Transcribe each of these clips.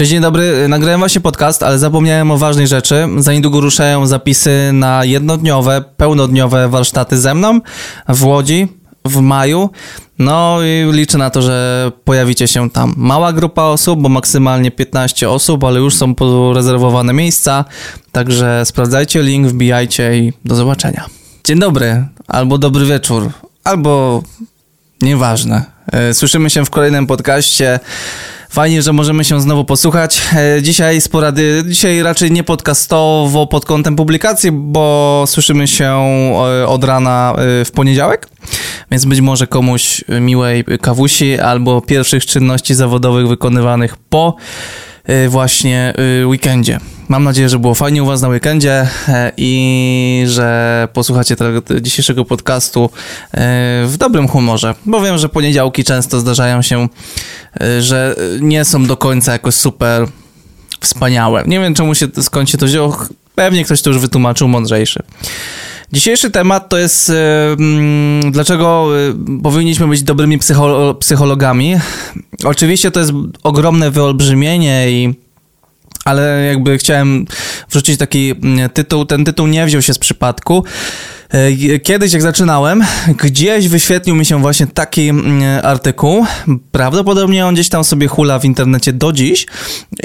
Cześć, dzień dobry. Nagrałem właśnie podcast, ale zapomniałem o ważnej rzeczy. Za niedługo ruszają zapisy na jednodniowe, pełnodniowe warsztaty ze mną w Łodzi w maju. No i liczę na to, że pojawicie się tam. Mała grupa osób, bo maksymalnie 15 osób, ale już są porezerwowane miejsca. Także sprawdzajcie link, wbijajcie i do zobaczenia. Dzień dobry, albo dobry wieczór, albo nieważne. E, Słyszymy się w kolejnym podcaście. Fajnie, że możemy się znowu posłuchać. E, Dzisiaj sporady, dzisiaj raczej nie podcastowo pod kątem publikacji, bo słyszymy się e, od rana e, w poniedziałek, więc być może komuś miłej kawusi albo pierwszych czynności zawodowych wykonywanych po właśnie weekendzie. Mam nadzieję, że było fajnie u Was na weekendzie e, i że posłuchacie tego dzisiejszego podcastu e, w dobrym humorze, bo wiem, że poniedziałki często zdarzają się, e, że nie są do końca jakoś super wspaniałe. Nie wiem, czemu się, skąd się to wzięło. Pewnie ktoś to już wytłumaczył mądrzejszy. Dzisiejszy temat to jest, dlaczego powinniśmy być dobrymi psycho- psychologami. Oczywiście to jest ogromne wyolbrzymienie i ale jakby chciałem wrzucić taki mm, tytuł. Ten tytuł nie wziął się z przypadku. E, Kiedyś, jak zaczynałem, gdzieś wyświetlił mi się właśnie taki mm, artykuł. Prawdopodobnie on gdzieś tam sobie hula w internecie do dziś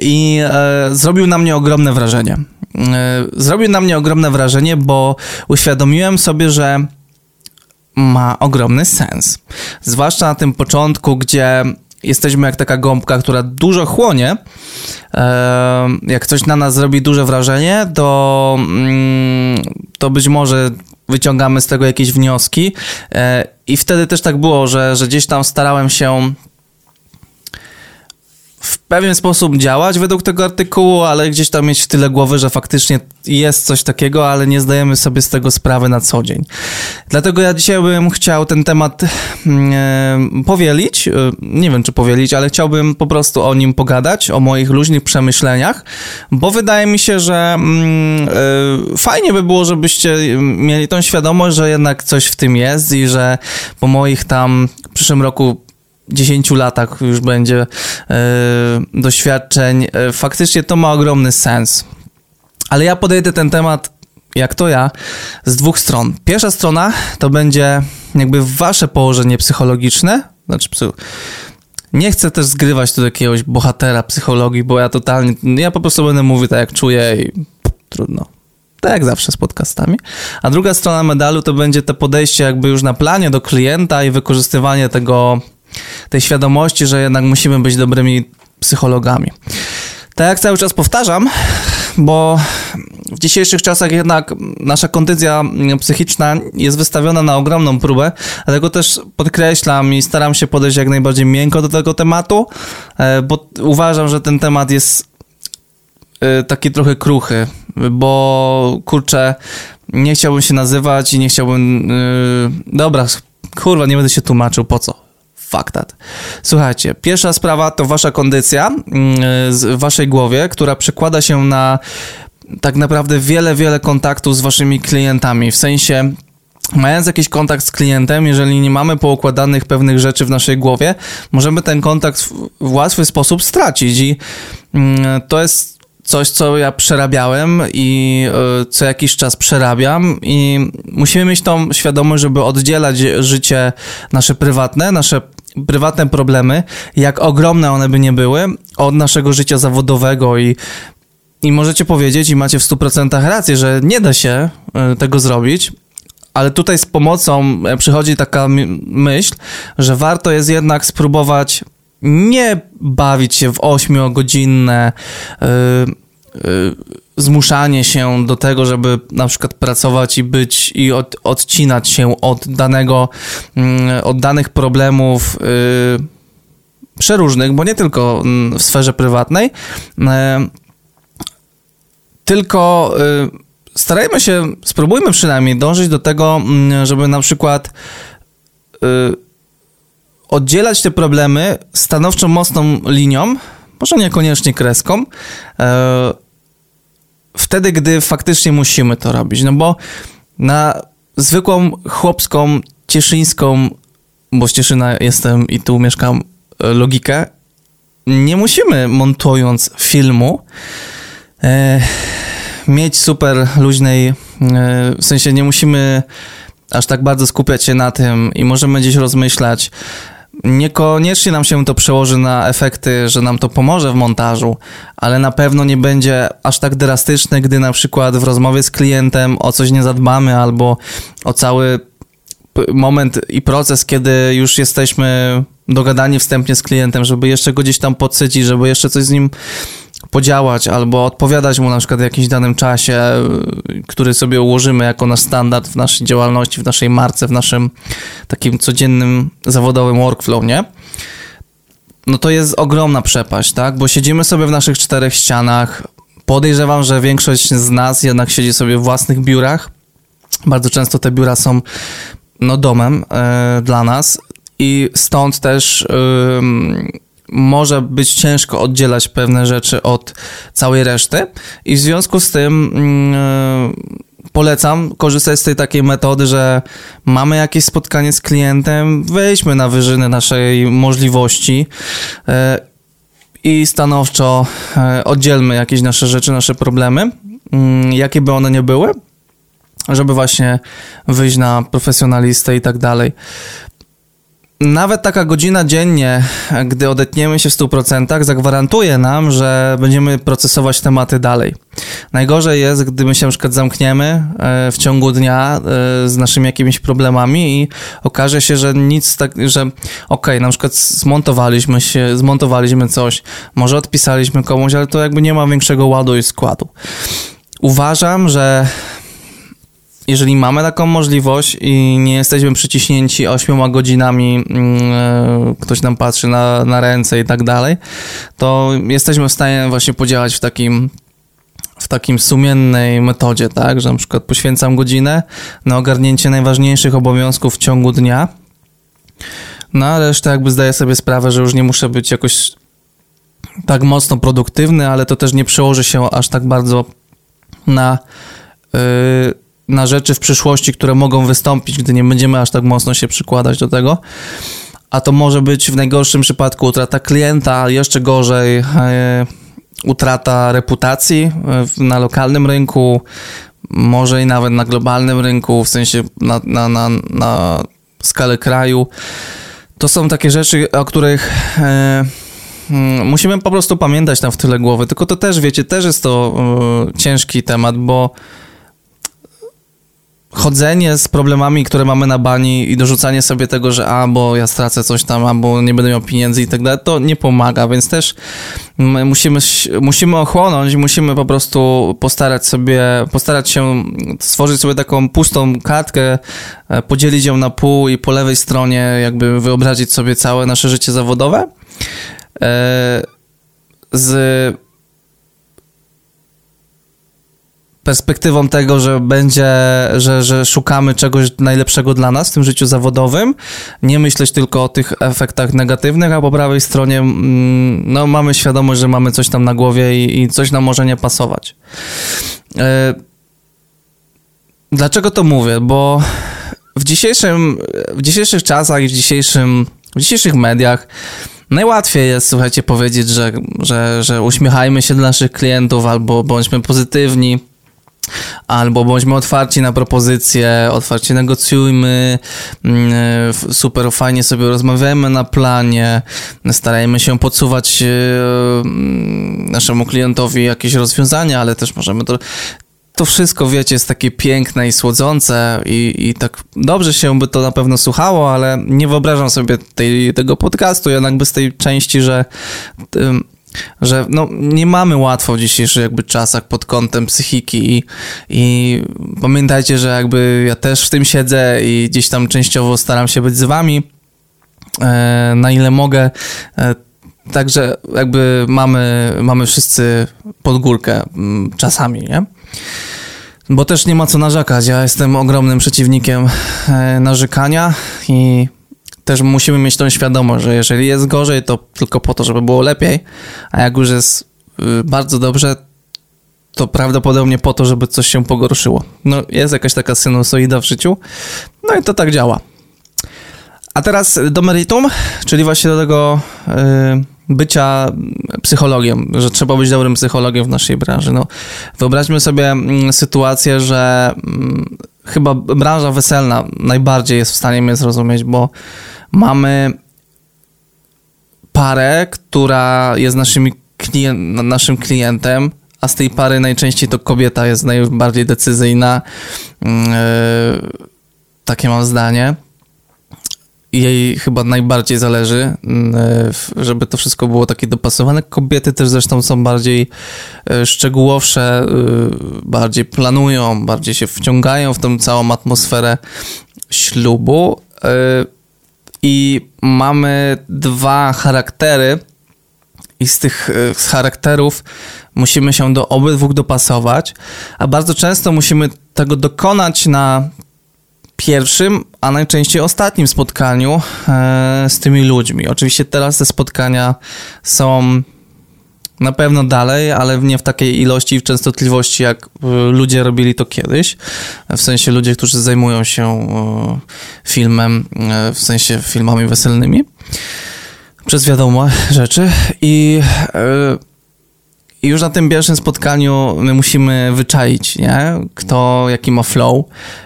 i e, zrobił na mnie ogromne wrażenie. E, zrobił na mnie ogromne wrażenie, bo uświadomiłem sobie, że ma ogromny sens. Zwłaszcza na tym początku, gdzie jesteśmy jak taka gąbka, która dużo chłonie. Jak coś na nas zrobi duże wrażenie, to, mm, to być może wyciągamy z tego jakieś wnioski. E, I wtedy też tak było, że, że gdzieś tam starałem się w pewien sposób działać według tego artykułu, ale gdzieś tam mieć w tyle głowy, że faktycznie jest coś takiego, ale nie zdajemy sobie z tego sprawy na co dzień. Dlatego ja dzisiaj bym chciał ten temat mm, e, powielić. E, Nie wiem, czy powielić, ale chciałbym po prostu o nim pogadać, o moich luźnych przemyśleniach, bo wydaje mi się, że mm, e, fajnie by było, żebyście mieli tą świadomość, że jednak coś w tym jest i że po moich tam w przyszłym roku 10 latach już będzie e, doświadczeń, e, faktycznie to ma ogromny sens. Ale ja podejdę ten temat, jak to ja, z dwóch stron. Pierwsza strona to będzie jakby wasze położenie psychologiczne, znaczy. Nie chcę też zgrywać tu jakiegoś bohatera psychologii, bo ja totalnie, ja po prostu będę mówił tak jak czuję i trudno. Tak jak zawsze z podcastami. A druga strona medalu to będzie to podejście jakby już na planie do klienta i wykorzystywanie tego tej świadomości, że jednak musimy być dobrymi psychologami. Tak jak cały czas powtarzam, bo w dzisiejszych czasach jednak nasza kondycja psychiczna jest wystawiona na ogromną próbę, dlatego też podkreślam i staram się podejść jak najbardziej miękko do tego tematu, e, bo uważam, że ten temat jest e, taki trochę kruchy, bo kurczę, nie chciałbym się nazywać i nie chciałbym. Yy, dobra, kurwa, nie będę się tłumaczył, po co? Fuck. Słuchajcie, pierwsza sprawa to wasza kondycja w waszej głowie, która przekłada się na tak naprawdę wiele, wiele kontaktów z waszymi klientami. W sensie, mając jakiś kontakt z klientem, jeżeli nie mamy poukładanych pewnych rzeczy w naszej głowie, możemy ten kontakt w, w łatwy sposób stracić i mm, to jest coś, co ja przerabiałem i y, co jakiś czas przerabiam i musimy mieć tą świadomość, żeby oddzielać życie nasze prywatne, nasze prywatne problemy, jak ogromne one by nie były, od naszego życia zawodowego i i możecie powiedzieć, i macie w 100% rację, że nie da się y, tego zrobić, ale tutaj z pomocą e, przychodzi taka myśl, że warto jest jednak spróbować nie bawić się w 8-godzinne y, y, zmuszanie się do tego, żeby na przykład pracować i być i od, odcinać się od danego, mm, od danych problemów y, przeróżnych, bo nie tylko mm, w sferze prywatnej. y, tylko y, starajmy się, spróbujmy przynajmniej dążyć do tego, mm, żeby na przykład oddzielać te problemy stanowczo mocną linią, może niekoniecznie kreską, y, wtedy, gdy faktycznie musimy to robić. No bo na zwykłą chłopską, cieszyńską, bo z Cieszyna jestem i tu mieszkam, y, logikę, nie musimy montując filmu e, mieć super luźnej, e, w sensie nie musimy aż tak bardzo skupiać się na tym i możemy gdzieś rozmyślać. Niekoniecznie nam się to przełoży na efekty, że nam to pomoże w montażu, ale na pewno nie będzie aż tak drastyczne, gdy na przykład w rozmowie z klientem o coś nie zadbamy albo o cały moment i proces, kiedy już jesteśmy dogadani wstępnie z klientem, żeby jeszcze go gdzieś tam podsycić, żeby jeszcze coś z nim podziałać albo odpowiadać mu na przykład w jakimś danym czasie, który sobie ułożymy jako nasz standard w naszej działalności, w naszej marce, w naszym takim codziennym zawodowym workflow, nie? No to jest ogromna przepaść, tak? Bo siedzimy sobie w naszych czterech ścianach. Podejrzewam, że większość z nas jednak siedzi sobie w własnych biurach. Bardzo często te biura są no, domem e, dla nas i stąd też może być ciężko oddzielać pewne rzeczy od całej reszty i w związku z tym yy, polecam korzystać z tej takiej metody, że mamy jakieś spotkanie z klientem, wejdźmy na wyżyny naszej możliwości yy, i stanowczo yy, oddzielmy jakieś nasze rzeczy, nasze problemy, jakie by one nie były, żeby właśnie wyjść na profesjonalistę i tak dalej. Nawet taka godzina dziennie, gdy odetniemy się w 100%, zagwarantuje nam, że będziemy procesować tematy dalej. Najgorzej jest, gdy my się na przykład zamkniemy e, w ciągu dnia e, z naszymi jakimiś problemami i okaże się, że nic tak, że okej, okay, na przykład zmontowaliśmy się, zmontowaliśmy coś, może odpisaliśmy komuś, ale to jakby nie ma większego ładu i składu. Uważam, że jeżeli mamy taką możliwość i nie jesteśmy przyciśnięci ośmioma godzinami, e, ktoś nam patrzy na, na ręce i tak dalej, to jesteśmy w stanie właśnie podziałać w takim w takim sumiennej metodzie, tak, że na przykład poświęcam godzinę na ogarnięcie najważniejszych obowiązków w ciągu dnia, no a resztę jakby zdaję sobie sprawę, że już nie muszę być jakoś tak mocno produktywny, ale to też nie przełoży się aż tak bardzo na yy, na rzeczy w przyszłości, które mogą wystąpić, gdy nie będziemy aż tak mocno się przykładać do tego. A to może być w najgorszym przypadku utrata klienta, jeszcze gorzej e, utrata reputacji e, na lokalnym rynku, może i nawet na globalnym rynku, w sensie na, na, na, na skalę kraju. To są takie rzeczy, o których e, mm, musimy po prostu pamiętać tam w tyle głowy. Tylko to też, wiecie, też jest to ciężki temat, bo chodzenie z problemami, które mamy na bani i dorzucanie sobie tego, że a, bo ja stracę coś tam, albo nie będę miał pieniędzy i tak dalej, to nie pomaga, więc też musimy, musimy ochłonąć, musimy po prostu postarać sobie, postarać się stworzyć sobie taką pustą kartkę, e, podzielić ją na pół i po lewej stronie jakby wyobrazić sobie całe nasze życie zawodowe e, z perspektywą tego, że będzie, że, że szukamy czegoś najlepszego dla nas w tym życiu zawodowym, nie myśleć tylko o tych efektach negatywnych, a po prawej stronie mm, no, mamy świadomość, że mamy coś tam na głowie i, i coś nam może nie pasować. E, dlaczego to mówię? Bo w, dzisiejszym, w dzisiejszych czasach i w, dzisiejszym, w dzisiejszych mediach Najłatwiej jest, słuchajcie, powiedzieć, że, że, że uśmiechajmy się do naszych klientów albo bądźmy pozytywni Albo bądźmy otwarci na propozycje, otwarcie negocjujmy, mm, super fajnie sobie rozmawiamy na planie, starajmy się podsuwać e, mm, naszemu klientowi jakieś rozwiązania, ale też możemy to to wszystko, wiecie, jest takie piękne i słodzące i, i tak dobrze się by to na pewno słuchało, ale nie wyobrażam sobie tej, tego podcastu jednak bez tej części, że że no, nie mamy łatwo w dzisiejszych jakby czasach pod kątem psychiki i, i pamiętajcie, że jakby ja też w tym siedzę i gdzieś tam częściowo staram się być z wami e, na ile mogę. E, także jakby mamy, mamy wszyscy pod górkę m, czasami, nie? Bo też nie ma co narzekać. Ja jestem ogromnym przeciwnikiem e, narzekania i też musimy mieć tą świadomość, że jeżeli jest gorzej, to tylko po to, żeby było lepiej, a jak już jest y, bardzo dobrze, to prawdopodobnie po to, żeby coś się pogorszyło. No, jest jakaś taka sinusoida w życiu, no i to tak działa. A teraz do meritum, czyli właśnie do tego, bycia psychologiem, że trzeba być dobrym psychologiem w naszej branży. No, wyobraźmy sobie mm, sytuację, że mm, chyba branża weselna najbardziej jest w stanie mnie zrozumieć, bo mamy parę, która jest naszymi klien- naszym klientem, a z tej pary najczęściej to kobieta jest najbardziej decyzyjna. Yy, takie mam zdanie jej chyba najbardziej zależy, mm, żeby to wszystko było takie dopasowane. Kobiety też zresztą są bardziej e, szczegółowsze, e, bardziej planują, bardziej się wciągają w tą całą atmosferę ślubu. E, I mamy dwa charaktery, i z tych z charakterów musimy się do obydwu dopasować, a bardzo często musimy tego dokonać na pierwszym, a najczęściej ostatnim spotkaniu e, z tymi ludźmi. Oczywiście teraz te spotkania są na pewno dalej, ale nie w takiej ilości i w częstotliwości, jak e, ludzie robili to kiedyś. W sensie ludzie, którzy zajmują się e, filmem, e, w sensie filmami weselnymi. Przez wiadome rzeczy. I już na tym pierwszym spotkaniu my musimy wyczaić, nie? Kto jaki ma flow,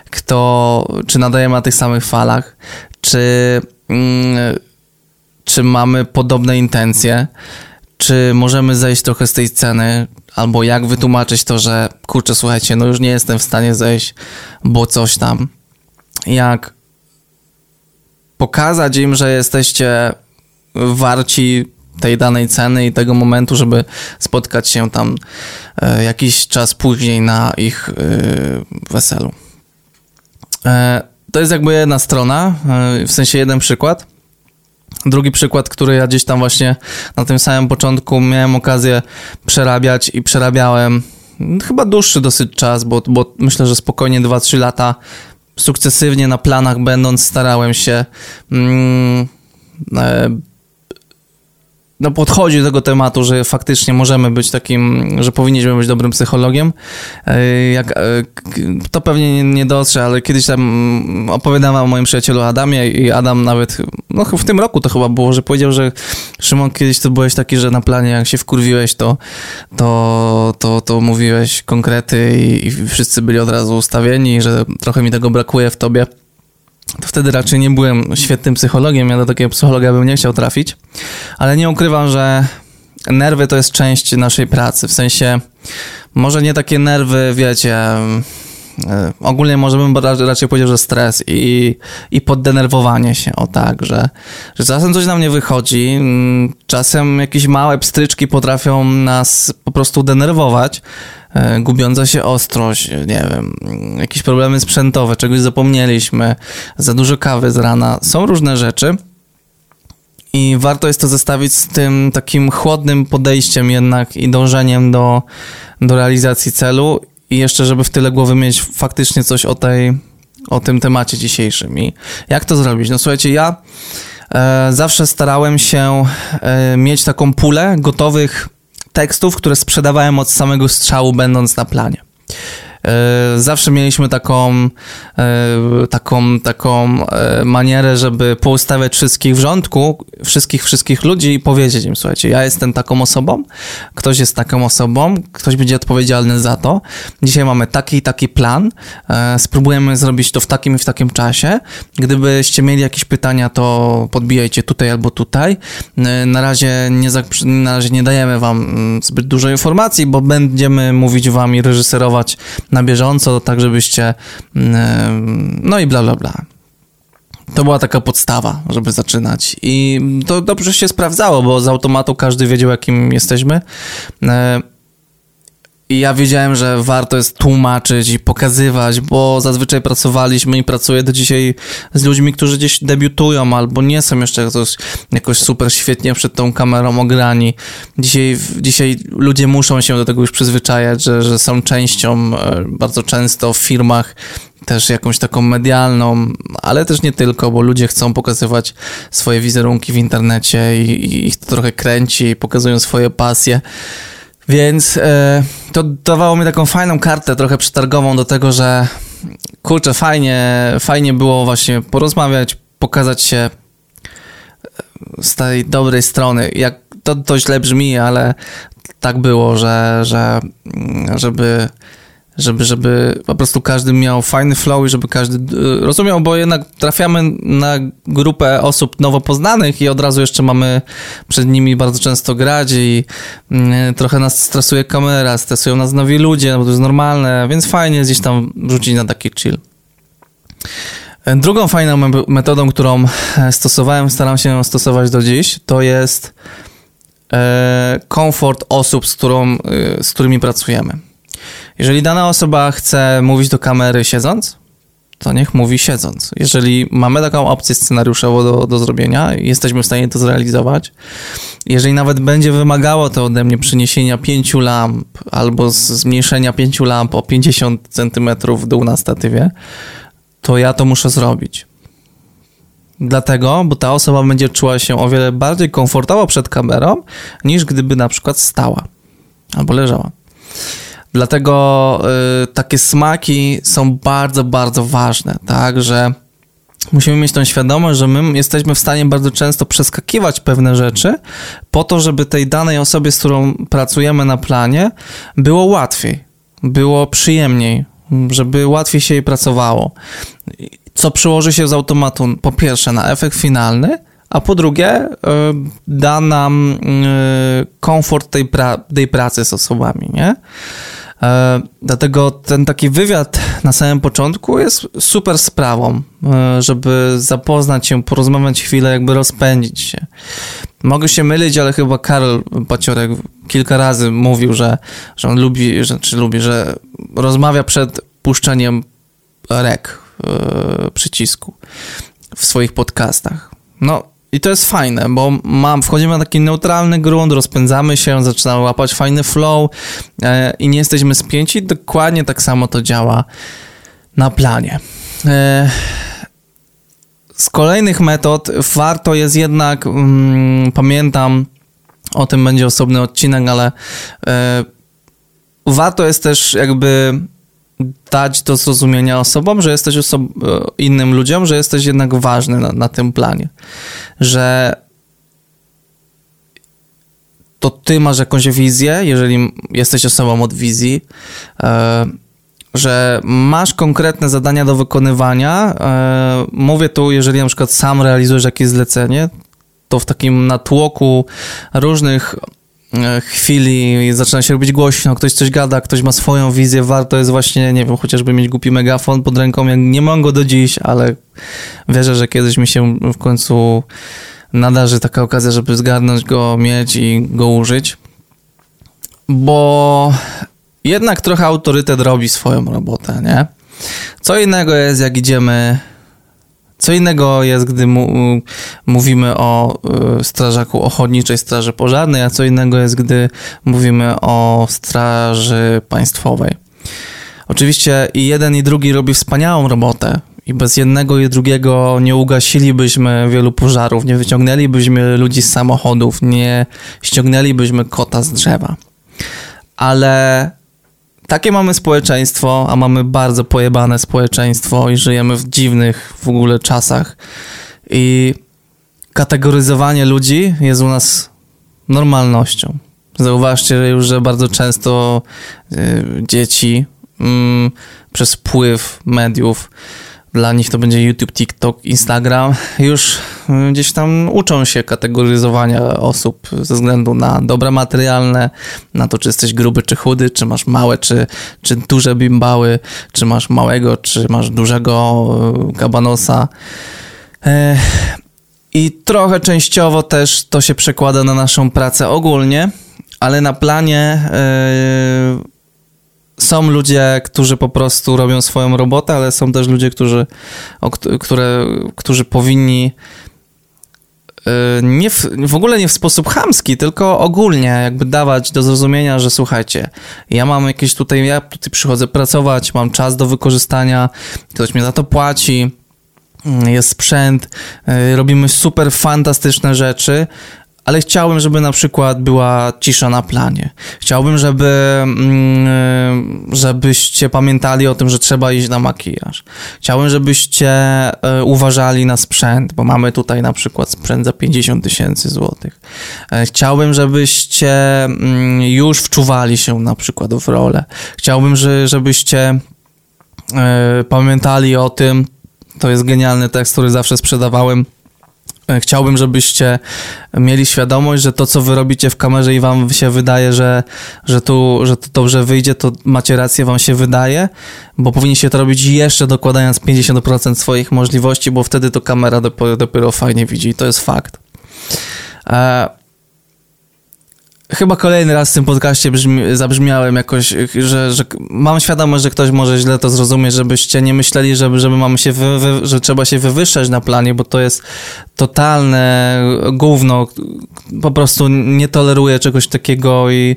kto, czy nadajemy na tych samych falach, czy, mm, czy mamy podobne intencje, czy możemy zejść trochę z tej sceny, albo jak wytłumaczyć to, że kurczę, słuchajcie, no już nie jestem w stanie zejść, bo coś tam. Jak pokazać im, że jesteście warci tej danej ceny i tego momentu, żeby spotkać się tam e, jakiś czas później na ich e, weselu. E, to jest jakby jedna strona, w sensie jeden przykład. Drugi przykład, który ja gdzieś tam właśnie na tym samym początku miałem okazję przerabiać i przerabiałem chyba dłuższy dosyć czas, bo, bo myślę, że spokojnie 2-3 lata sukcesywnie na planach będąc starałem się mm, no, podchodzi do tego tematu, że faktycznie możemy być takim, że powinniśmy być dobrym psychologiem. E, jak, e, to pewnie nie dotrze, ale kiedyś tam opowiadałem o moim przyjacielu Adamie i Adam nawet, no w tym roku to chyba było, że powiedział, że Szymon, kiedyś to byłeś taki, że na planie jak się wkurwiłeś, to, to, to, to mówiłeś konkrety i, i wszyscy byli od razu ustawieni, że trochę mi tego brakuje w tobie. To wtedy raczej nie byłem świetnym psychologiem, ja do takiego psychologa bym nie chciał trafić, ale nie ukrywam, że nerwy to jest część naszej pracy, w sensie może nie takie nerwy, wiecie, e, ogólnie możemy raczej powiedzieć, że stres i, i poddenerwowanie się, o tak, że, że czasem coś nam nie wychodzi, mm, czasem jakieś małe pstryczki potrafią nas po prostu denerwować, E, gubiąca się ostrość, nie wiem, jakieś problemy sprzętowe, czegoś zapomnieliśmy, za dużo kawy z rana. Są różne rzeczy. I warto jest to zestawić z tym takim chłodnym podejściem jednak i dążeniem do, do realizacji celu i jeszcze, żeby w tyle głowy mieć faktycznie coś o tej, o tym temacie dzisiejszym. I jak to zrobić? No słuchajcie, ja e, zawsze starałem się e, mieć taką pulę gotowych tekstów, które sprzedawałem od samego strzału, będąc na planie. E, zawsze mieliśmy taką, e, taką, taką e, manierę, żeby poustawiać wszystkich w rządku, wszystkich, wszystkich ludzi i powiedzieć im, słuchajcie, ja jestem taką osobą, ktoś jest taką osobą, ktoś będzie odpowiedzialny za to. Dzisiaj mamy taki i taki plan, spróbujemy zrobić to w takim i w takim czasie. Gdybyście mieli jakieś pytania, to podbijajcie tutaj albo tutaj. Na razie nie, na razie nie dajemy wam mm, zbyt dużo informacji, bo będziemy mówić wam i reżyserować na bieżąco, tak żebyście mm, no i bla bla bla. To była taka podstawa, żeby zaczynać. I to dobrze się sprawdzało, bo z automatu każdy wiedział, jakim jesteśmy. I ja wiedziałem, że warto jest tłumaczyć i pokazywać, bo zazwyczaj pracowaliśmy i pracuję do dzisiaj z ludźmi, którzy gdzieś debiutują albo nie są jeszcze jakoś, jakoś super świetnie przed tą kamerą ograni. Dzisiaj, dzisiaj ludzie muszą się do tego już przyzwyczajać, że, że są częścią e, bardzo często w firmach też jakąś taką medialną, ale też nie tylko, bo ludzie chcą pokazywać swoje wizerunki w internecie i, i ich to trochę kręci, pokazują swoje pasje. Więc e, to dawało mi taką fajną kartę, trochę przetargową do tego, że kurczę, fajnie, fajnie było właśnie porozmawiać, pokazać się e, z tej dobrej strony. Jak to, to źle brzmi, ale tak było, że, że żeby żeby, żeby po prostu każdy miał fajny flow i żeby każdy y, rozumiał, bo jednak trafiamy na grupę osób nowo poznanych i od razu jeszcze mamy przed nimi bardzo często grać i y, trochę nas stresuje kamera, stresują nas nowi ludzie, bo to jest normalne, więc fajnie gdzieś tam rzucić na taki chill. Drugą fajną metodą, którą e, stosowałem, staram się stosować do dziś, to jest e, komfort osób, z, którą, e, z którymi pracujemy. Jeżeli dana osoba chce mówić do kamery siedząc, to niech mówi siedząc. Jeżeli mamy taką opcję scenariuszową do, do zrobienia i jesteśmy w stanie to zrealizować, jeżeli nawet będzie wymagało to ode mnie przyniesienia pięciu lamp albo zmniejszenia pięciu lamp o 50 cm dół na statywie, to ja to muszę zrobić. Dlatego, bo ta osoba będzie czuła się o wiele bardziej komfortowo przed kamerą, niż gdyby na przykład stała albo leżała. Dlatego y, takie smaki są bardzo, bardzo ważne, tak, że musimy mieć tą świadomość, że my jesteśmy w stanie bardzo często przeskakiwać pewne rzeczy po to, żeby tej danej osobie, z którą pracujemy na planie, było łatwiej, było przyjemniej, żeby łatwiej się jej pracowało. Co przyłoży się z automatu po pierwsze na efekt finalny, a po drugie y, da nam y, komfort tej, pra tej pracy z osobami, nie? E, dlatego ten taki wywiad na samym początku jest super sprawą, e, żeby zapoznać się, porozmawiać chwilę, jakby rozpędzić się. Mogę się mylić, ale chyba Karol Paciorek kilka razy mówił, że, że on lubi, że, czy lubi, że rozmawia przed puszczeniem rek yy, przycisku w swoich podcastach. No, i to jest fajne, bo mam, wchodzimy na taki neutralny grunt, rozpędzamy się, zaczynamy łapać fajny flow e, i nie jesteśmy spięci. Dokładnie tak samo to działa na planie. E, z kolejnych metod warto jest jednak, mm, pamiętam, o tym będzie osobny odcinek, ale e, warto jest też jakby dać do zrozumienia osobom, że jesteś osob innym ludziom, że jesteś jednak ważny na, na tym planie. Że to ty masz jakąś wizję, jeżeli jesteś osobą od wizji, e, że masz konkretne zadania do wykonywania. E, mówię tu, jeżeli na przykład sam realizujesz jakieś zlecenie, to w takim natłoku różnych E, chwili zaczyna się robić głośno, ktoś coś gada, ktoś ma swoją wizję, warto jest właśnie, nie wiem, chociażby mieć głupi megafon pod ręką. Nie mam go do dziś, ale wierzę, że kiedyś mi się w końcu nadarzy taka okazja, żeby zgarnąć go, mieć i go użyć. Bo jednak trochę autorytet robi swoją robotę, nie? Co innego jest, jak idziemy co innego jest, gdy mu, mówimy o y, strażaku ochotniczej straży pożarnej, a co innego jest, gdy mówimy o straży państwowej. Oczywiście i jeden i drugi robi wspaniałą robotę i bez jednego i drugiego nie ugasilibyśmy wielu pożarów, nie wyciągnęlibyśmy ludzi z samochodów, nie ściągnęlibyśmy kota z drzewa. Ale takie mamy społeczeństwo, a mamy bardzo pojebane społeczeństwo i żyjemy w dziwnych w ogóle czasach. I kategoryzowanie ludzi jest u nas normalnością. Zauważcie już, że bardzo często y, dzieci y, przez wpływ mediów dla nich to będzie YouTube, TikTok, Instagram. Już y, gdzieś tam uczą się kategoryzowania osób ze względu na dobra materialne, na to, czy jesteś gruby, czy chudy, czy masz małe, czy, czy duże bimbały, czy masz małego, czy masz dużego kabanosa. E, I trochę częściowo też to się przekłada na naszą pracę ogólnie, ale na planie e, są ludzie, którzy po prostu robią swoją robotę, ale są też ludzie, którzy, o, które, którzy powinni y, nie w, w ogóle nie w sposób chamski, tylko ogólnie jakby dawać do zrozumienia, że słuchajcie, ja mam jakieś tutaj, ja tutaj przychodzę pracować, mam czas do wykorzystania, ktoś mnie za to płaci, jest sprzęt, y, robimy super fantastyczne rzeczy, ale chciałbym, żeby na przykład była cisza na planie. Chciałbym, żeby, mm, żebyście pamiętali o tym, że trzeba iść na makijaż. Chciałbym, żebyście e, uważali na sprzęt, bo mamy tutaj na przykład sprzęt za 50 tysięcy złotych. E, chciałbym, żebyście mm, już wczuwali się na przykład w rolę. Chciałbym, żebyście e, pamiętali o tym, to jest genialny tekst, który zawsze sprzedawałem, chciałbym, żebyście mieli świadomość, że to, co wy robicie w kamerze i wam się wydaje, że, że, tu, że to dobrze wyjdzie, to macie rację, wam się wydaje, bo powinniście to robić jeszcze dokładając 50% swoich możliwości, bo wtedy to kamera dopiero, dopiero fajnie widzi i to jest fakt. E, Chyba kolejny raz w tym podcaście brzmi, zabrzmiałem jakoś, że, że mam świadomość, że ktoś może źle to zrozumieć, żebyście nie myśleli, żeby, żeby mamy się wy, wy, że trzeba się wywyższać na planie, bo to jest totalne gówno. Po prostu nie toleruję czegoś takiego i,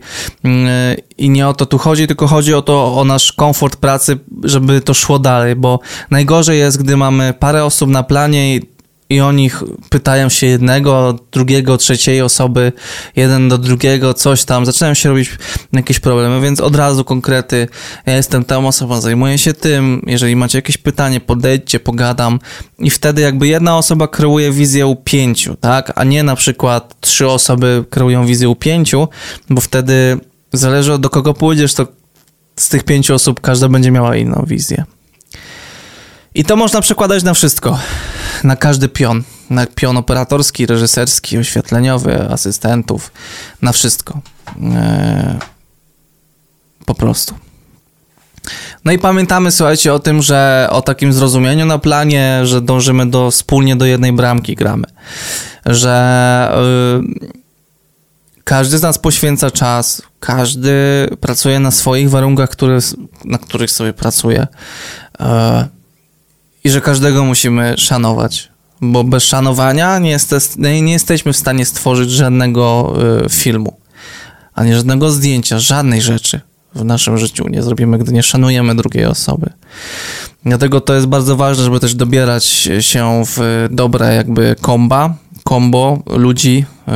i nie o to tu chodzi, tylko chodzi o to, o nasz komfort pracy, żeby to szło dalej, bo najgorzej jest, gdy mamy parę osób na planie i i oni pytają się jednego, drugiego, trzeciej osoby, jeden do drugiego, coś tam, zaczynają się robić jakieś problemy, więc od razu konkrety, ja jestem tą osobą, zajmuję się tym, jeżeli macie jakieś pytanie, podejdźcie, pogadam. I wtedy jakby jedna osoba kreuje wizję u pięciu, tak, a nie na przykład trzy osoby kreują wizję u pięciu, bo wtedy zależy do kogo pójdziesz, to z tych pięciu osób każda będzie miała inną wizję. I to można przekładać na wszystko, na każdy pion, na pion operatorski, reżyserski, oświetleniowy, asystentów, na wszystko. Eee, po prostu. No i pamiętamy, słuchajcie, o tym, że o takim zrozumieniu na planie, że dążymy do, wspólnie do jednej bramki gramy. Że yy, każdy z nas poświęca czas, każdy pracuje na swoich warunkach, który, na których sobie pracuje. Yy, i że każdego musimy szanować, bo bez szanowania nie, jest, nie jesteśmy w stanie stworzyć żadnego y, filmu, ani żadnego zdjęcia, żadnej rzeczy w naszym życiu nie zrobimy, gdy nie szanujemy drugiej osoby. Dlatego to jest bardzo ważne, żeby też dobierać się w dobre jakby komba, kombo ludzi, y,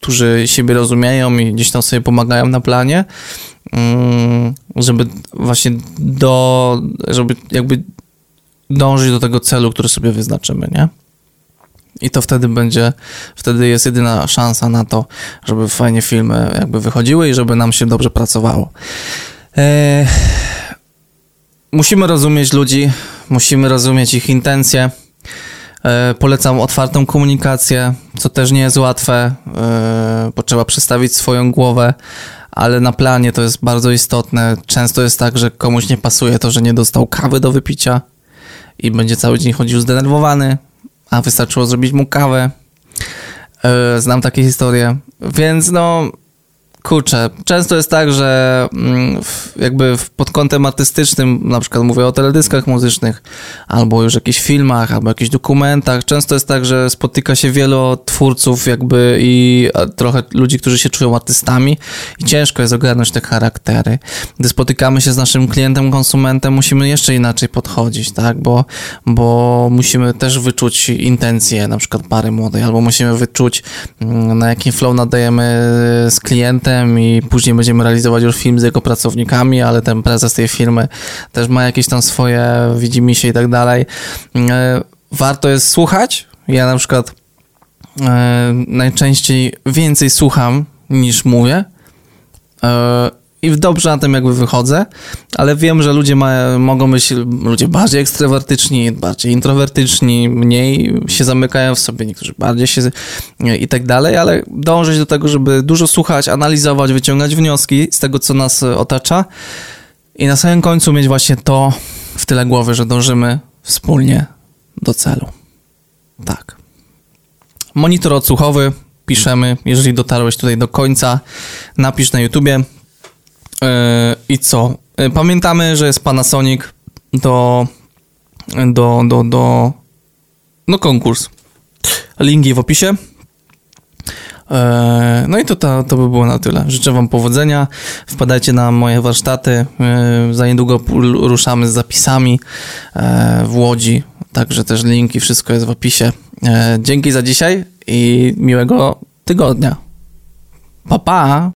którzy siebie rozumieją i gdzieś tam sobie pomagają na planie, y, żeby właśnie do, żeby jakby dążyć do tego celu, który sobie wyznaczymy, nie? I to wtedy będzie, wtedy jest jedyna szansa na to, żeby fajnie filmy jakby wychodziły i żeby nam się dobrze pracowało. Eee, musimy rozumieć ludzi, musimy rozumieć ich intencje. Eee, polecam otwartą komunikację, co też nie jest łatwe, eee, bo trzeba przestawić swoją głowę, ale na planie to jest bardzo istotne. Często jest tak, że komuś nie pasuje to, że nie dostał kawy do wypicia, i będzie cały dzień chodził zdenerwowany, a wystarczyło zrobić mu kawę. E, znam takie historie, więc no kurczę, często jest tak, że mm, jakby pod kątem artystycznym, na przykład mówię o teledyskach muzycznych, albo już jakichś filmach, albo jakichś dokumentach, często jest tak, że spotyka się wielu twórców jakby i trochę ludzi, którzy się czują artystami i ciężko jest ogarnąć te charaktery. Gdy spotykamy się z naszym klientem, konsumentem, musimy jeszcze inaczej podchodzić, tak, bo, bo musimy też wyczuć intencje na przykład pary młodej, albo musimy wyczuć mm, na jakim flow nadajemy z klientem, i później będziemy realizować już film z jego pracownikami, ale ten prezes tej firmy też ma jakieś tam swoje widzimisię i tak dalej. E, warto jest słuchać. Ja na przykład e, najczęściej więcej słucham niż mówię. I dobrze na tym jakby wychodzę, ale wiem, że ludzie ma, mogą być ludzie bardziej ekstrawertyczni, bardziej introwertyczni, mniej się zamykają w sobie, niektórzy bardziej się i tak dalej, ale dążyć do tego, żeby dużo słuchać, analizować, wyciągać wnioski z tego, co nas otacza i na samym końcu mieć właśnie to w tyle głowy, że dążymy wspólnie do celu. Tak. Monitor odsłuchowy piszemy, jeżeli dotarłeś tutaj do końca, napisz na YouTubie, I co? E, pamiętamy, że jest Panasonic do, do, do, do, no konkurs. Linki w opisie. E, no i to, to, to by było na tyle. Życzę Wam powodzenia. Wpadajcie na moje warsztaty. Za niedługo ruszamy z zapisami w Łodzi. Także też linki, wszystko jest w opisie. Dzięki za dzisiaj i miłego tygodnia. Pa, pa!